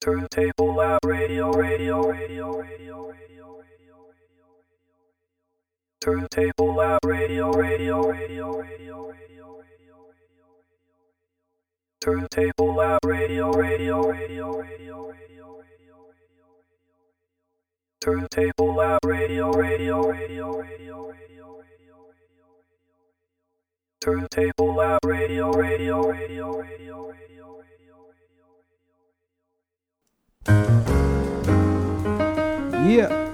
Turntable Lab Radio, Radio, Radio, Radio, Radio, Radio. Turntable Lab Radio, Radio, Radio, Radio, Radio, Radio. Turntable Lab Radio, Radio, Radio, Radio, Radio, Radio. Turntable Lab Radio, Radio, Radio, Radio, Radio, Radio. Turntable Lab Radio, Radio, Radio, Radio, Radio, Radio. Yeah.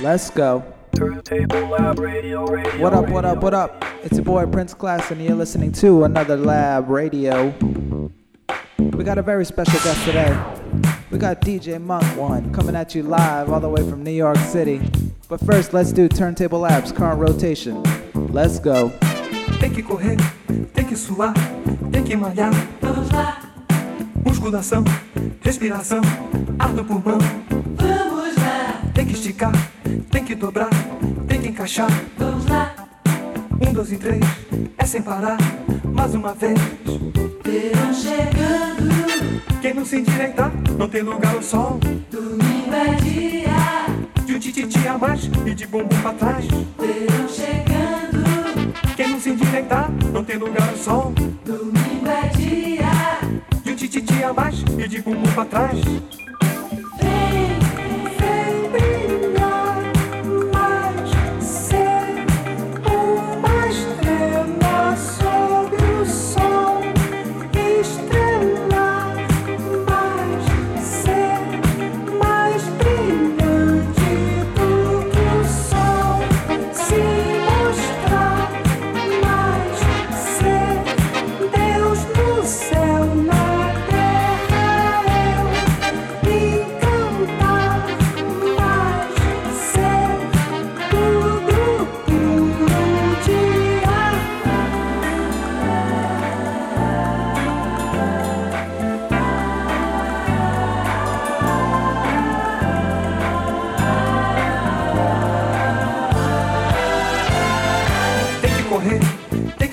Let's go. What up, what up, what up? It's your boy Prince Class, and you're listening to another Lab Radio. We got a very special guest today. We got DJ Monk One coming at you live all the way from New York City. But first, let's do Turntable Labs current rotation. Let's go. Tem que correr, tem que suar, tem que malhar. Vamos lá, Musculação, respiração, ar no pulmão. vamos lá, Tem que esticar, tem que dobrar, tem que encaixar. vamos lá. Um, dois e três, é sem parar. Mais uma vez. Verão chegando, Quem não se endireitar, não tem lugar ao sol. domingo é dia. De um tititi a mais e de bumbum pra trás. Verão chegando, Quem não se endireitar, não tem lugar ao sol. domingo é dia. De um tititi a mais e de bumbum pra trás.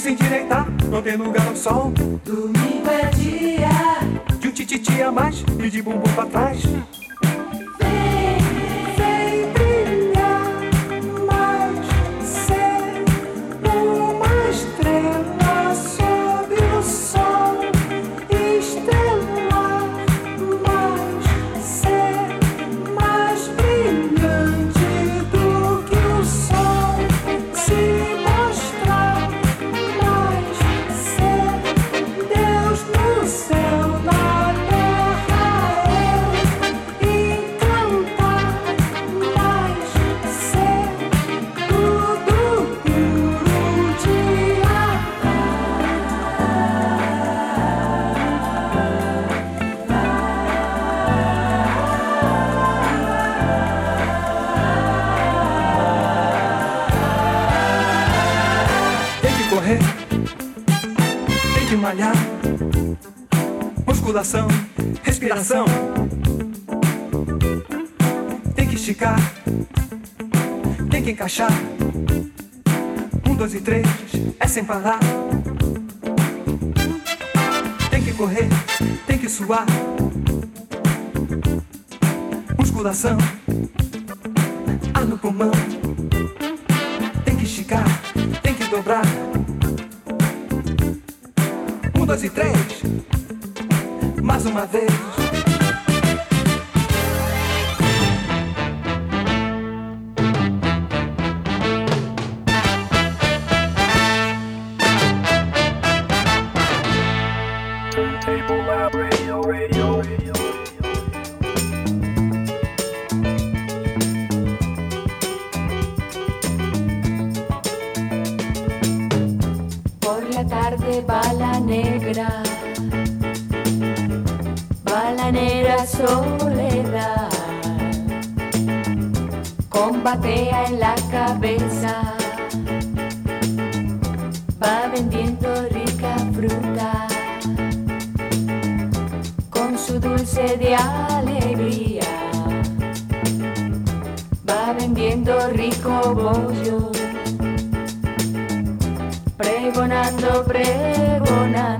se endireitar, não tem lugar ao sol. domingo é dia. De um tititi a mais e de bumbum pra trás. Malhar. Musculação, respiração. Tem que esticar, tem que encaixar. Um, dois e três, é sem parar. Tem que correr, tem que suar. Musculação, ar no pulmão. Dois e três. Mais uma vez. esta tarde bala negra, balanera soledad, combatea en la cabeza, va vendiendo rica fruta, con su dulce de alegría, va vendiendo rico bollo andando pregonando.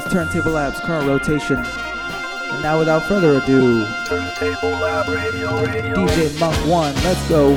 Turntable Lab's current rotation. And now, without further ado, Turntable Lab Radio, radio. DJ Monk One, let's go.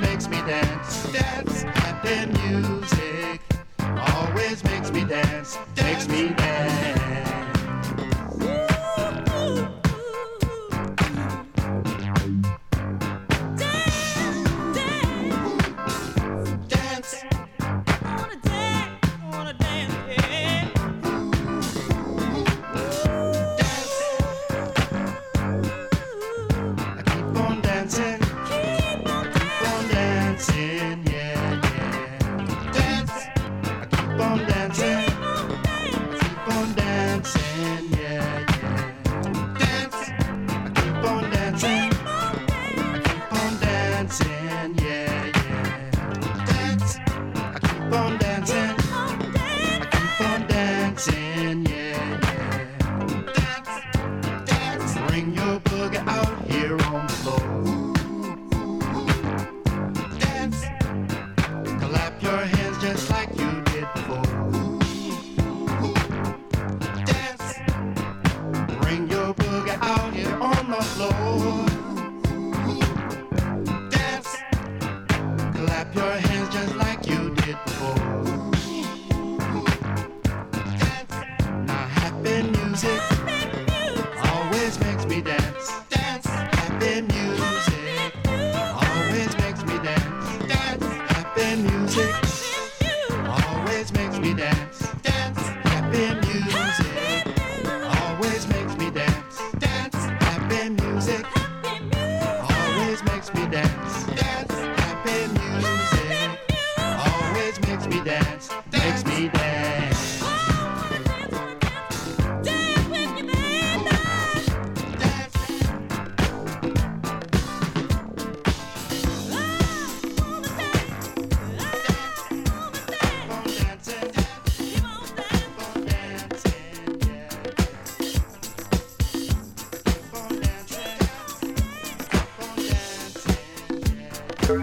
makes me dance, dance, and then you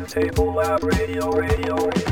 Turntable Lab Radio, radio, radio.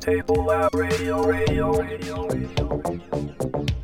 Turntable Lab Radio, radio, radio, radio, radio.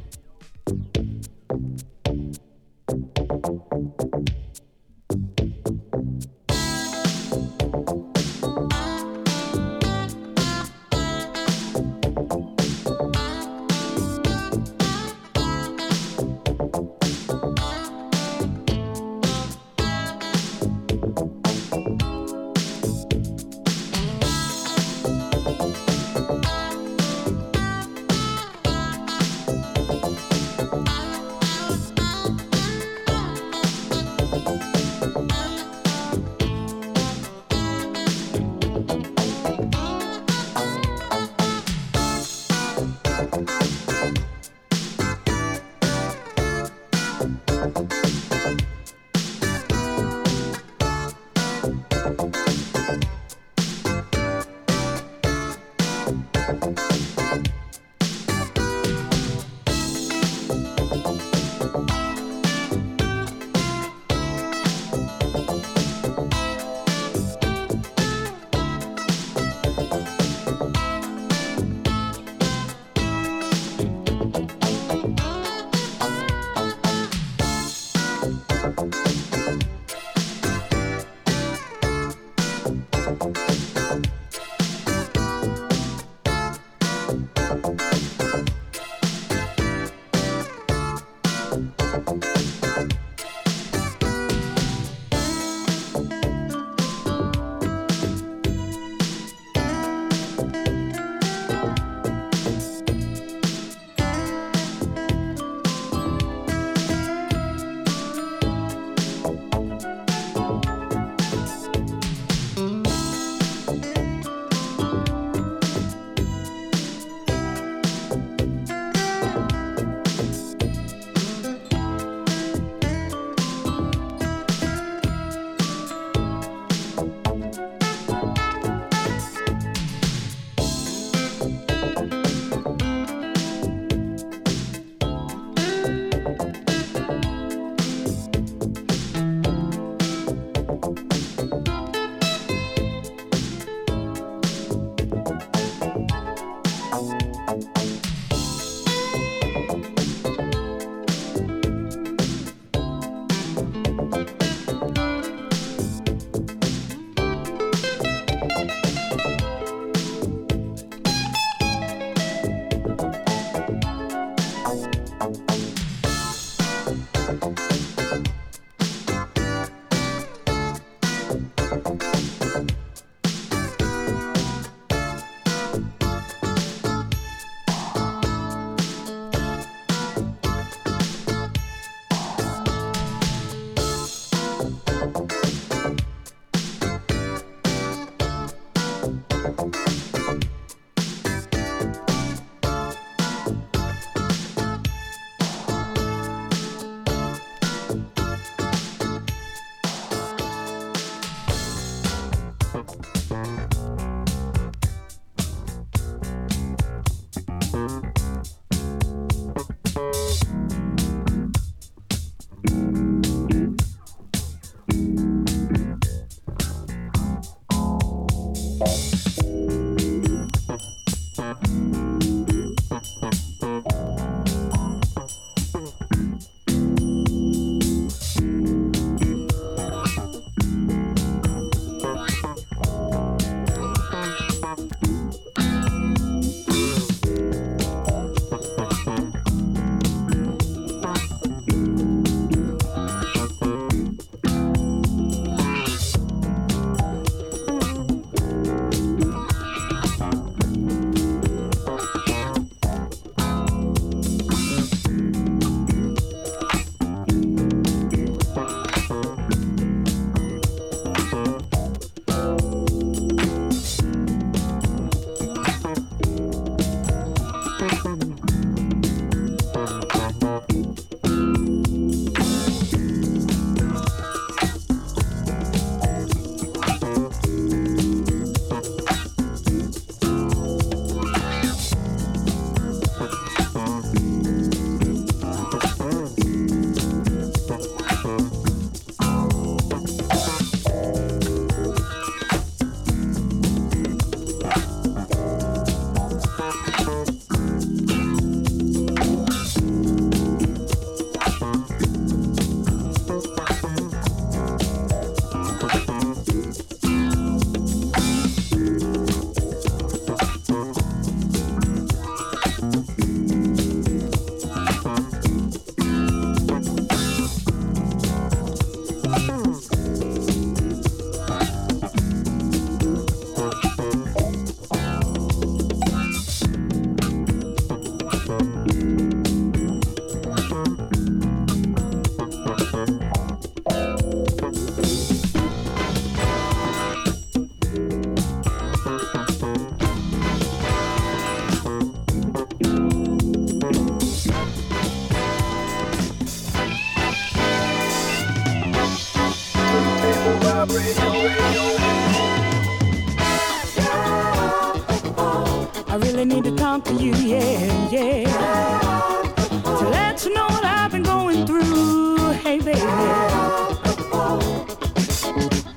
Yeah. To let you know what I've been going through, hey baby.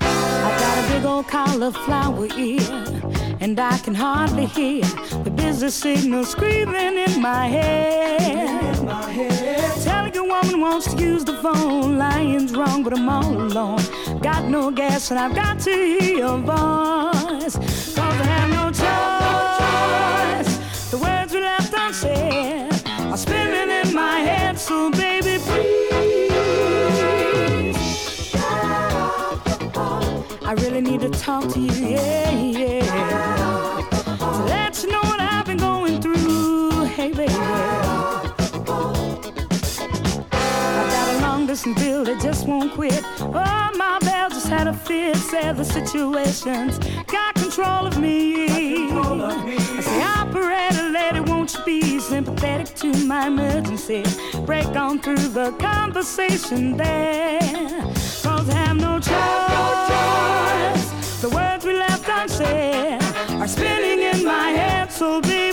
I got a big old cauliflower ear, and I can hardly hear the busy signal screaming in my head. Telling a woman wants to use the phone, lying's wrong, but I'm all alone. Got no gas, and I've got to hear your voice. I really need to talk to you, yeah, yeah. To let you know what I've been going through, hey baby. I got a long distance bill that just won't quit. Oh, Ma Bell just had a fit. Said the situation's got control of me. I say, operator lady, won't you be sympathetic to my emergency? Break on through the conversation there. The words we left unsaid are spinning in my head, so baby,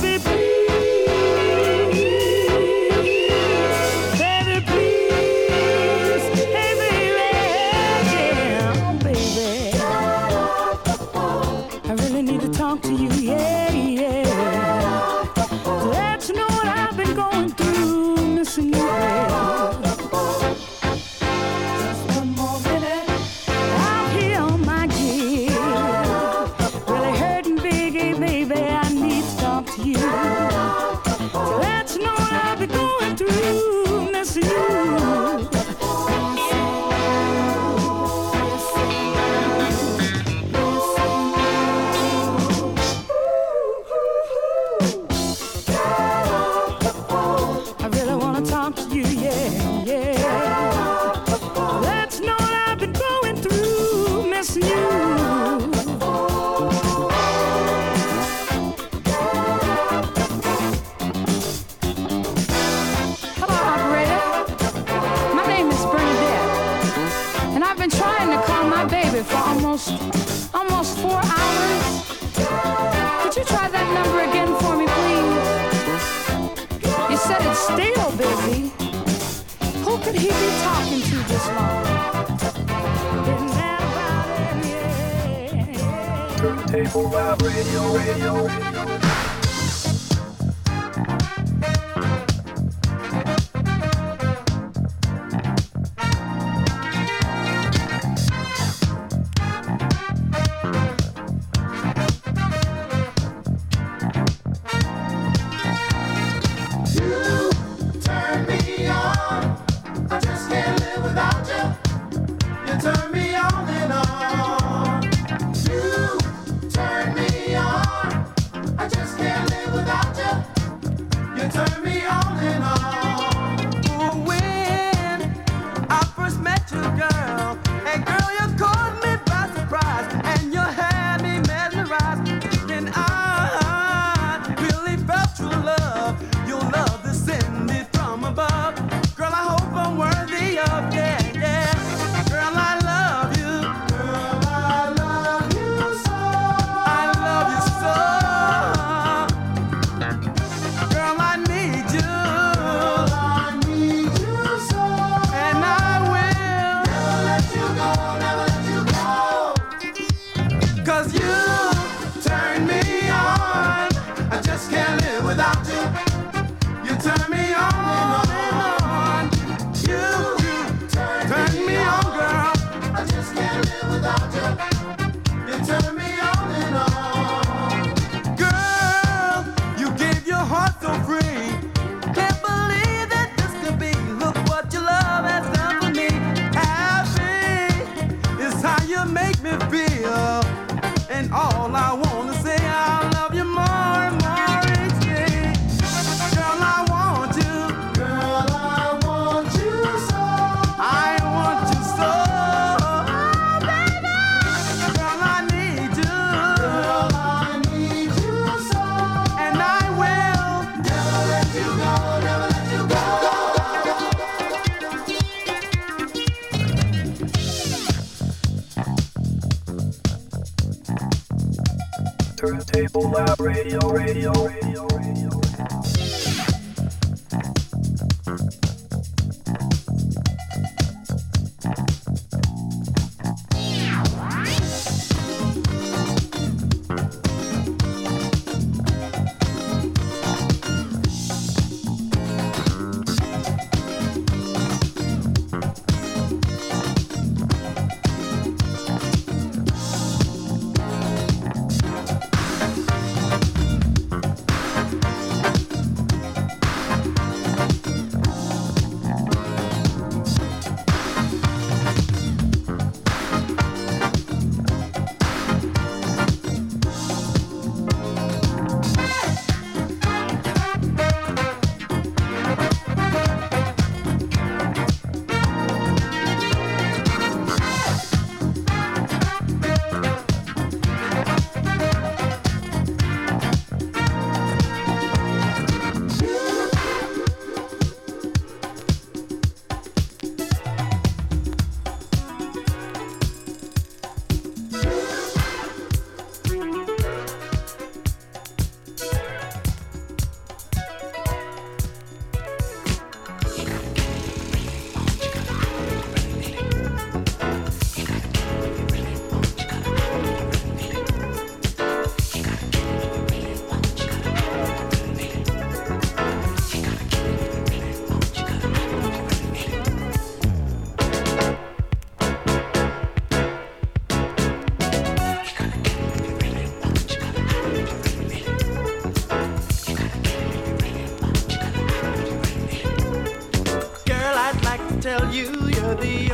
radio, radio. You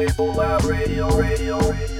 Table Lab Radio, radio, radio.